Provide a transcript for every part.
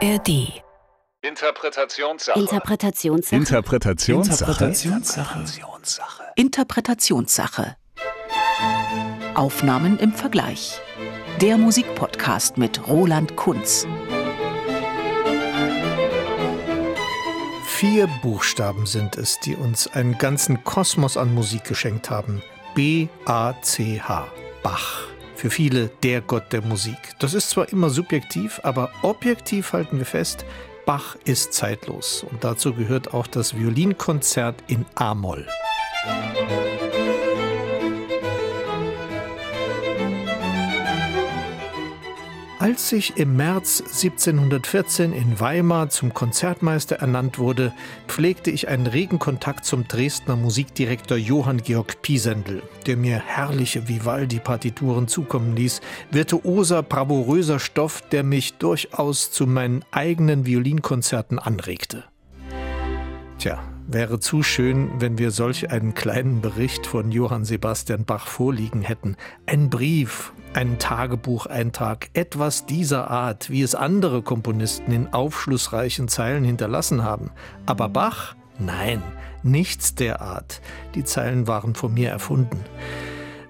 ARD. Interpretationssache. Interpretationssache. Interpretationssache. Interpretationssache. Interpretationssache. Aufnahmen im Vergleich. Der Musikpodcast mit Roland Kunz. Vier Buchstaben sind es, die uns einen ganzen Kosmos an Musik geschenkt haben. B-A-C-H. Bach. Für viele der Gott der Musik. Das ist zwar immer subjektiv, aber objektiv halten wir fest, Bach ist zeitlos. Und dazu gehört auch das Violinkonzert in A-Moll. Als ich im März 1714 in Weimar zum Konzertmeister ernannt wurde, pflegte ich einen regen Kontakt zum Dresdner Musikdirektor Johann Georg Piesendl, der mir herrliche Vivaldi-Partituren zukommen ließ, virtuoser, bravouröser Stoff, der mich durchaus zu meinen eigenen Violinkonzerten anregte. Tja, wäre zu schön, wenn wir solch einen kleinen Bericht von Johann Sebastian Bach vorliegen hätten. Ein Brief, ein Tagebucheintrag, etwas dieser Art, wie es andere Komponisten in aufschlussreichen Zeilen hinterlassen haben. Aber Bach? Nein, nichts der Art. Die Zeilen waren von mir erfunden.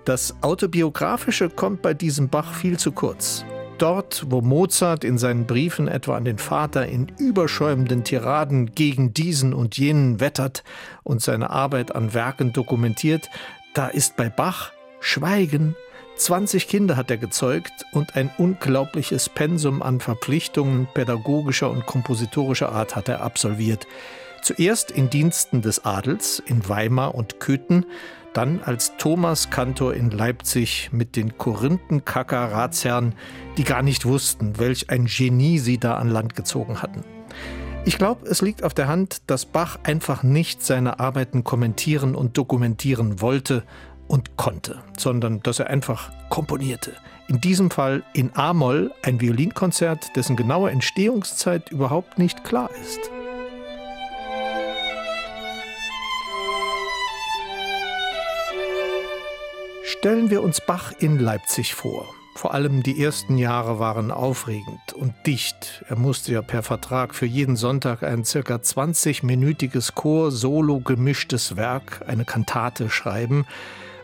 Das Autobiografische kommt bei diesem Bach viel zu kurz. Dort, wo Mozart in seinen Briefen etwa an den Vater in überschäumenden Tiraden gegen diesen und jenen wettert und seine Arbeit an Werken dokumentiert, da ist bei Bach Schweigen, 20 Kinder hat er gezeugt und ein unglaubliches Pensum an Verpflichtungen pädagogischer und kompositorischer Art hat er absolviert. Zuerst in Diensten des Adels in Weimar und Köthen, dann als Thomas Kantor in Leipzig mit den Korinthenkacker Ratsherren, die gar nicht wussten, welch ein Genie sie da an Land gezogen hatten. Ich glaube, es liegt auf der Hand, dass Bach einfach nicht seine Arbeiten kommentieren und dokumentieren wollte, und konnte, sondern dass er einfach komponierte. In diesem Fall in A-Moll ein Violinkonzert, dessen genaue Entstehungszeit überhaupt nicht klar ist. Stellen wir uns Bach in Leipzig vor. Vor allem die ersten Jahre waren aufregend und dicht. Er musste ja per Vertrag für jeden Sonntag ein circa 20-minütiges Chor-Solo gemischtes Werk, eine Kantate schreiben.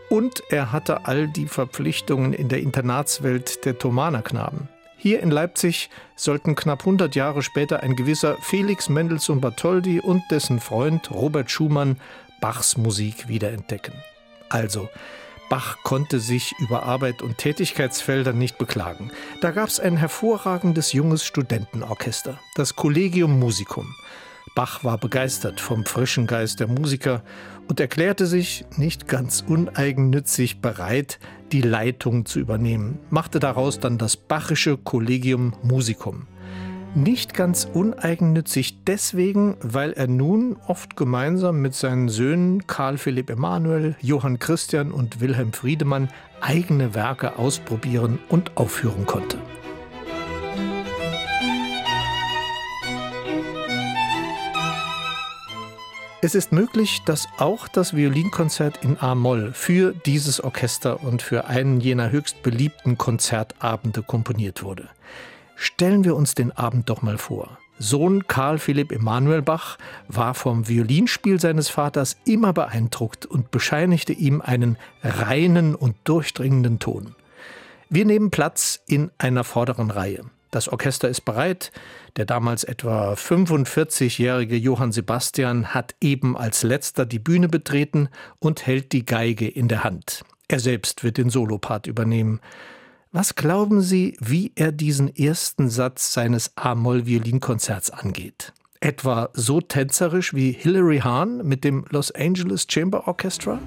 Und er hatte all die Verpflichtungen in der Internatswelt der Thomanerknaben. Hier in Leipzig sollten knapp 100 Jahre später ein gewisser Felix Mendelssohn Bartholdy und dessen Freund Robert Schumann Bachs Musik wiederentdecken. Also, Bach konnte sich über Arbeit und Tätigkeitsfelder nicht beklagen. Da gab es ein hervorragendes junges Studentenorchester, das Collegium Musicum. Bach war begeistert vom frischen Geist der Musiker und erklärte sich nicht ganz uneigennützig bereit, die Leitung zu übernehmen, machte daraus dann das Bachische Collegium Musicum. Nicht ganz uneigennützig deswegen, weil er nun oft gemeinsam mit seinen Söhnen Karl Philipp Emanuel, Johann Christian und Wilhelm Friedemann eigene Werke ausprobieren und aufführen konnte. Es ist möglich, dass auch das Violinkonzert in A-Moll für dieses Orchester und für einen jener höchst beliebten Konzertabende komponiert wurde. Stellen wir uns den Abend doch mal vor. Sohn Karl Philipp Emanuel Bach war vom Violinspiel seines Vaters immer beeindruckt und bescheinigte ihm einen reinen und durchdringenden Ton. Wir nehmen Platz in einer vorderen Reihe. Das Orchester ist bereit. Der damals etwa 45-jährige Johann Sebastian hat eben als letzter die Bühne betreten und hält die Geige in der Hand. Er selbst wird den Solopart übernehmen. Was glauben Sie, wie er diesen ersten Satz seines A-Moll-Violinkonzerts angeht? Etwa so tänzerisch wie Hilary Hahn mit dem Los Angeles Chamber Orchestra?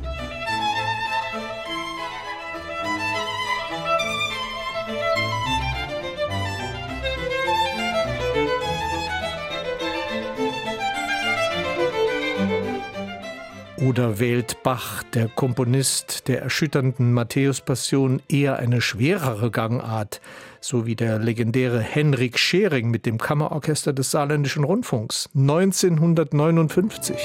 Oder wählt Bach, der Komponist der erschütternden Matthäus-Passion, eher eine schwerere Gangart, so wie der legendäre Henrik Schering mit dem Kammerorchester des Saarländischen Rundfunks 1959?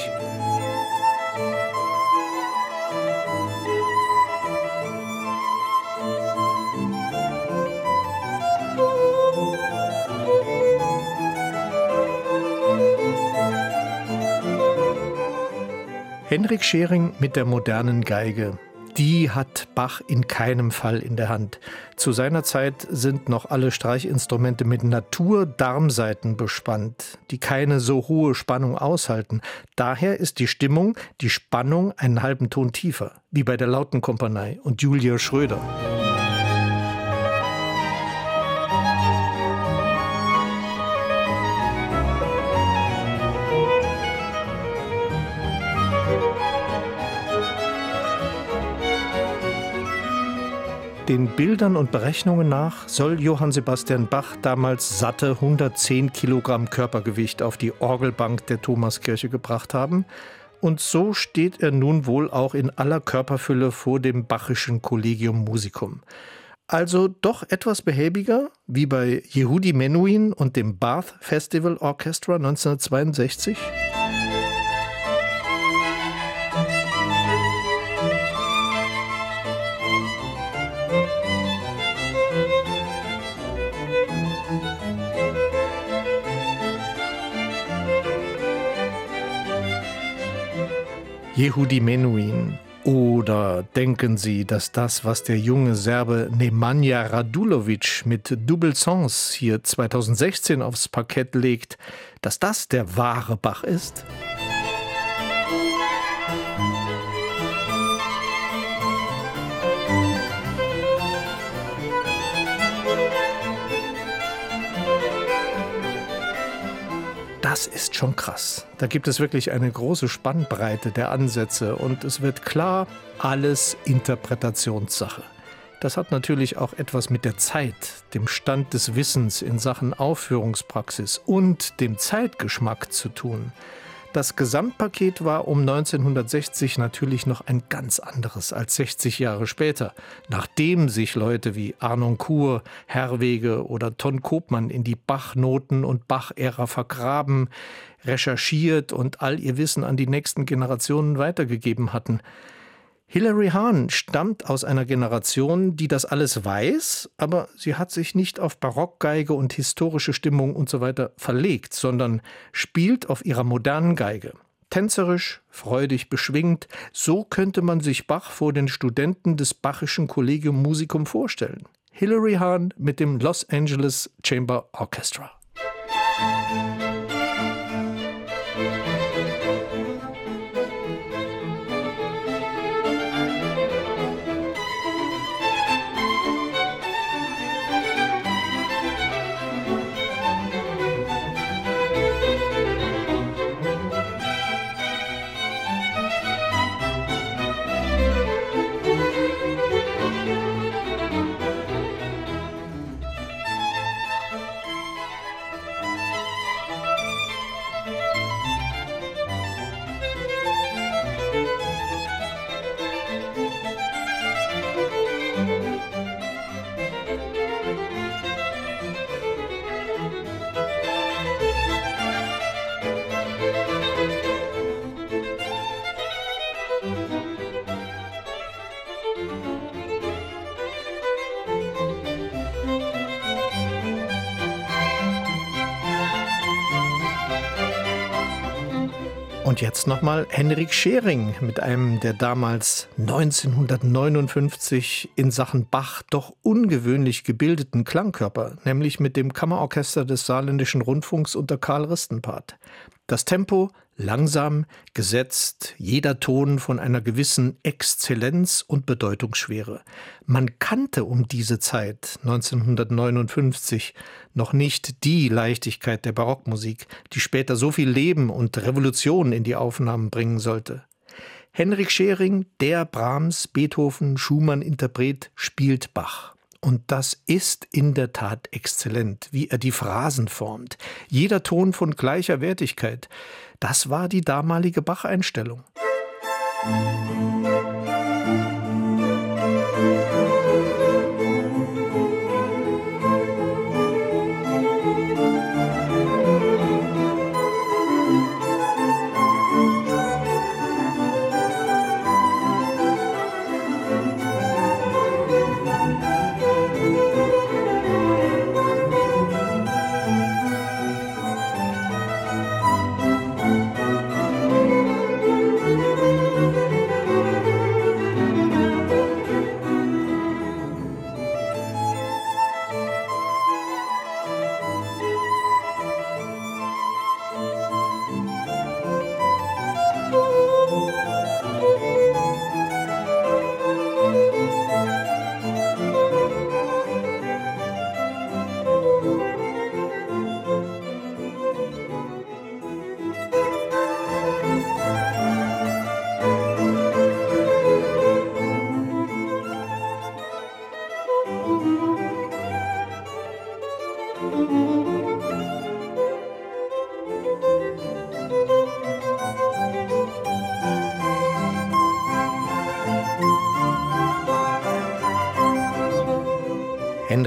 Henrik Schering mit der modernen Geige. Die hat Bach in keinem Fall in der Hand. Zu seiner Zeit sind noch alle Streichinstrumente mit Naturdarmsaiten bespannt, die keine so hohe Spannung aushalten. Daher ist die Stimmung, die Spannung einen halben Ton tiefer, wie bei der Lautenkompanie und Julia Schröder. Den Bildern und Berechnungen nach soll Johann Sebastian Bach damals satte 110 Kilogramm Körpergewicht auf die Orgelbank der Thomaskirche gebracht haben. Und so steht er nun wohl auch in aller Körperfülle vor dem Bachischen Collegium Musicum. Also doch etwas behäbiger, wie bei Yehudi Menuhin und dem Bath Festival Orchestra 1962? Yehudi Menuhin. Oder denken Sie, dass das, was der junge Serbe Nemanja Radulovic mit Double Sens hier 2016 aufs Parkett legt, dass das der wahre Bach ist? Das ist schon krass. Da gibt es wirklich eine große Spannbreite der Ansätze und es wird klar, alles Interpretationssache. Das hat natürlich auch etwas mit der Zeit, dem Stand des Wissens in Sachen Aufführungspraxis und dem Zeitgeschmack zu tun. Das Gesamtpaket war um 1960 natürlich noch ein ganz anderes als 60 Jahre später, nachdem sich Leute wie Arnon Kur, Herwege oder Ton Kopmann in die Bach-Noten und Bach-Ära vergraben, recherchiert und all ihr Wissen an die nächsten Generationen weitergegeben hatten. Hilary Hahn stammt aus einer Generation, die das alles weiß, aber sie hat sich nicht auf Barockgeige und historische Stimmung und so verlegt, sondern spielt auf ihrer modernen Geige. Tänzerisch, freudig beschwingt, so könnte man sich Bach vor den Studenten des Bachischen Collegium Musicum vorstellen. Hilary Hahn mit dem Los Angeles Chamber Orchestra. Und jetzt nochmal Henrik Schering mit einem der damals 1959 in Sachen Bach doch ungewöhnlich gebildeten Klangkörper, nämlich mit dem Kammerorchester des Saarländischen Rundfunks unter Karl Ristenpart. Das Tempo langsam, gesetzt, jeder Ton von einer gewissen Exzellenz und Bedeutungsschwere. Man kannte um diese Zeit 1959 noch nicht die Leichtigkeit der Barockmusik, die später so viel Leben und Revolution in die Aufnahmen bringen sollte. Henrik Schering, der Brahms, Beethoven, Schumann-Interpret, spielt Bach. Und das ist in der Tat exzellent, wie er die Phrasen formt. Jeder Ton von gleicher Wertigkeit. Das war die damalige Bach-Einstellung. Musik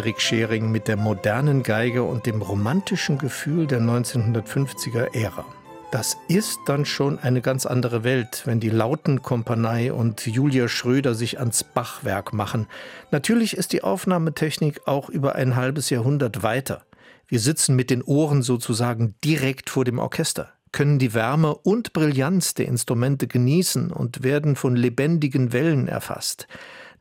Henrik Schering mit der modernen Geige und dem romantischen Gefühl der 1950er Ära. Das ist dann schon eine ganz andere Welt, wenn die Lautenkompanie und Julia Schröder sich ans Bachwerk machen. Natürlich ist die Aufnahmetechnik auch über ein halbes Jahrhundert weiter. Wir sitzen mit den Ohren sozusagen direkt vor dem Orchester, können die Wärme und Brillanz der Instrumente genießen und werden von lebendigen Wellen erfasst.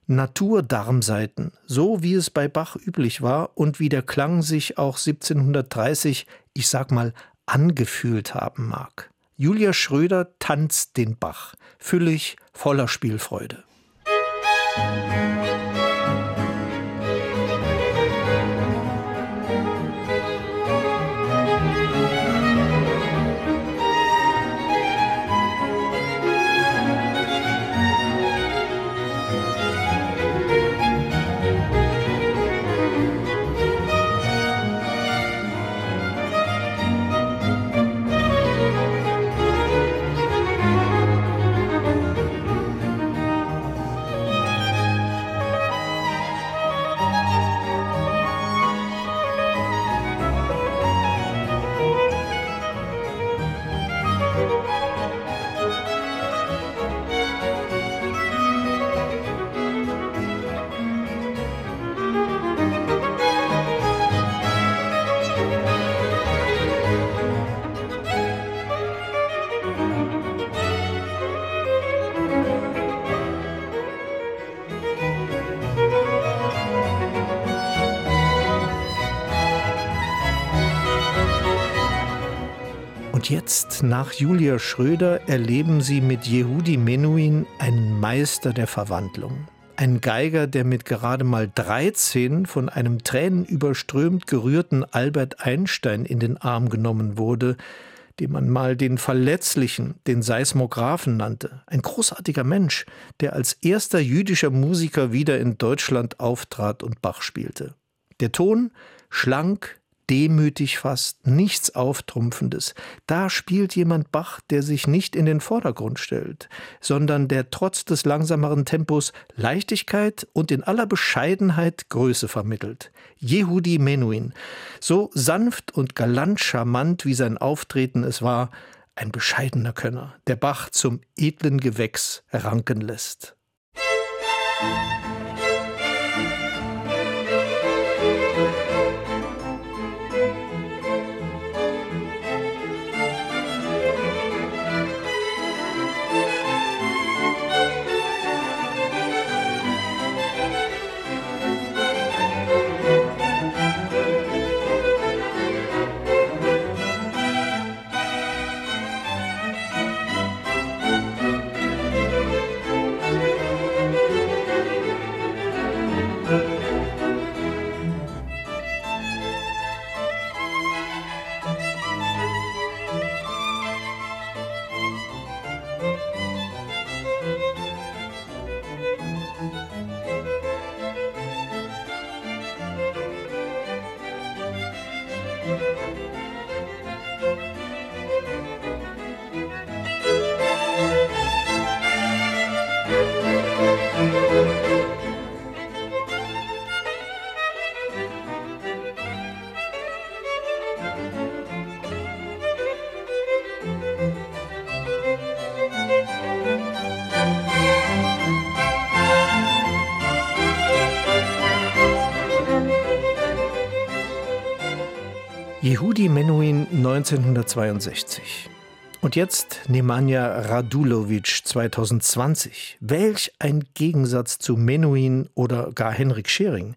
Naturdarmseiten, so wie es bei Bach üblich war und wie der Klang sich auch 1730, ich sag mal, angefühlt haben mag. Julia Schröder tanzt den Bach, füllig, voller Spielfreude. Musik jetzt, nach Julia Schröder, erleben Sie mit Yehudi Menuhin einen Meister der Verwandlung. Ein Geiger, der mit gerade mal 13 von einem tränenüberströmt gerührten Albert Einstein in den Arm genommen wurde, den man mal den Verletzlichen, den Seismographen nannte. Ein großartiger Mensch, der als erster jüdischer Musiker wieder in Deutschland auftrat und Bach spielte. Der Ton schlank, demütig fast, nichts Auftrumpfendes. Da spielt jemand Bach, der sich nicht in den Vordergrund stellt, sondern der trotz des langsameren Tempos Leichtigkeit und in aller Bescheidenheit Größe vermittelt. Yehudi Menuhin, so sanft und galant charmant wie sein Auftreten es war, ein bescheidener Könner, der Bach zum edlen Gewächs ranken lässt. Musik Yehudi 1962. Und jetzt Nemanja Radulovic 2020. Welch ein Gegensatz zu Menuhin oder gar Henrik Schering.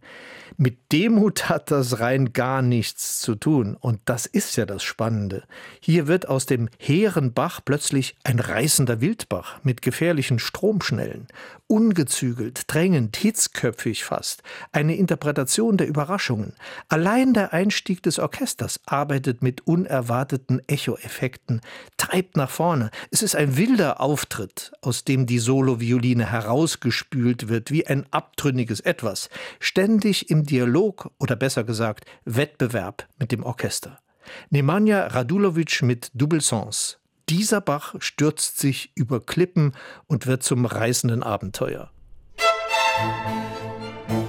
Mit Demut hat das rein gar nichts zu tun. Und das ist ja das Spannende. Hier wird aus dem hehren Bach plötzlich ein reißender Wildbach mit gefährlichen Stromschnellen. Ungezügelt, drängend, hitzköpfig fast. Eine Interpretation der Überraschungen. Allein der Einstieg des Orchesters arbeitet mit unerwarteten Echoeffekten, treibt nach vorne. Es ist ein wilder Auftritt, aus dem die Solovioline herausgespült wird, wie ein abtrünniges Etwas. Ständig im Dialog oder besser gesagt Wettbewerb mit dem Orchester. Nemanja Radulovic mit Double Sens. Dieser Bach stürzt sich über Klippen und wird zum reißenden Abenteuer. Musik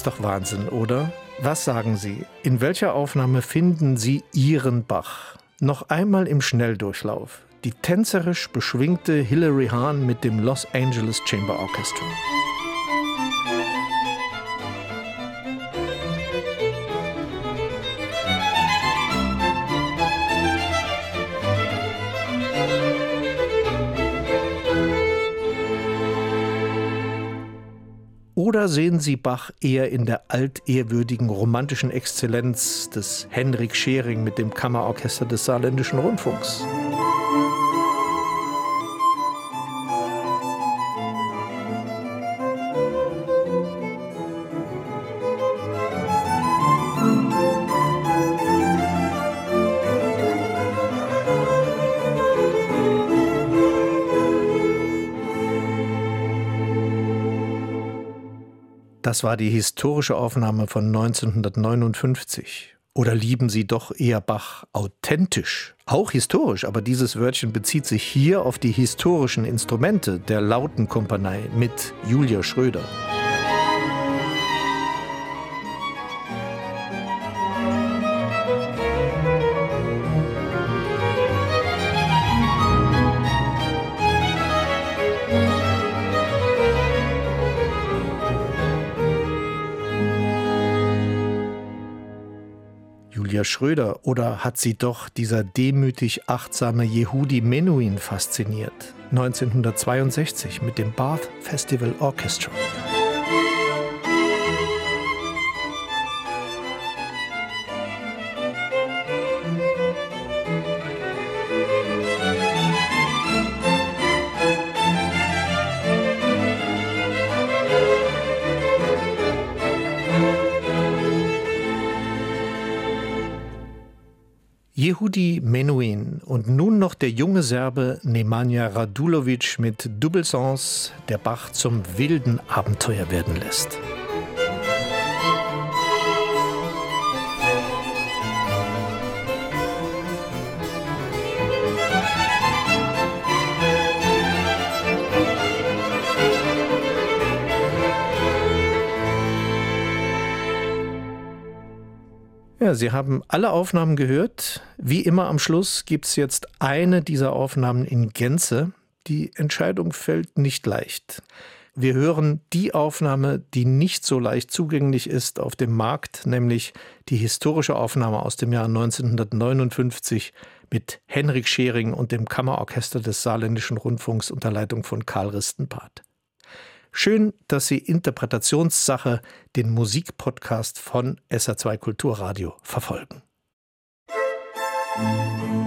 Ist doch Wahnsinn, oder? Was sagen Sie? In welcher Aufnahme finden Sie Ihren Bach? Noch einmal im Schnelldurchlauf. Die tänzerisch beschwingte Hilary Hahn mit dem Los Angeles Chamber Orchestra. Oder sehen Sie Bach eher in der altehrwürdigen romantischen Exzellenz des Henrik Schering mit dem Kammerorchester des Saarländischen Rundfunks? Das war die historische Aufnahme von 1959. Oder lieben Sie doch eher Bach authentisch? Auch historisch, aber dieses Wörtchen bezieht sich hier auf die historischen Instrumente der Lautenkompanie mit Julia Schröder. Julia Schröder oder hat sie doch dieser demütig achtsame Yehudi Menuhin fasziniert? 1962 mit dem Bath Festival Orchestra. Yehudi Menuhin und nun noch der junge Serbe Nemanja Radulovic mit Double Sens, der Bach zum wilden Abenteuer werden lässt. Ja, Sie haben alle Aufnahmen gehört. Wie immer am Schluss gibt es jetzt eine dieser Aufnahmen in Gänze. Die Entscheidung fällt nicht leicht. Wir hören die Aufnahme, die nicht so leicht zugänglich ist auf dem Markt, nämlich die historische Aufnahme aus dem Jahr 1959 mit Henrik Schering und dem Kammerorchester des Saarländischen Rundfunks unter Leitung von Karl Ristenpat. Schön, dass Sie Interpretationssache, den Musikpodcast von SA2 Kulturradio, verfolgen. Musik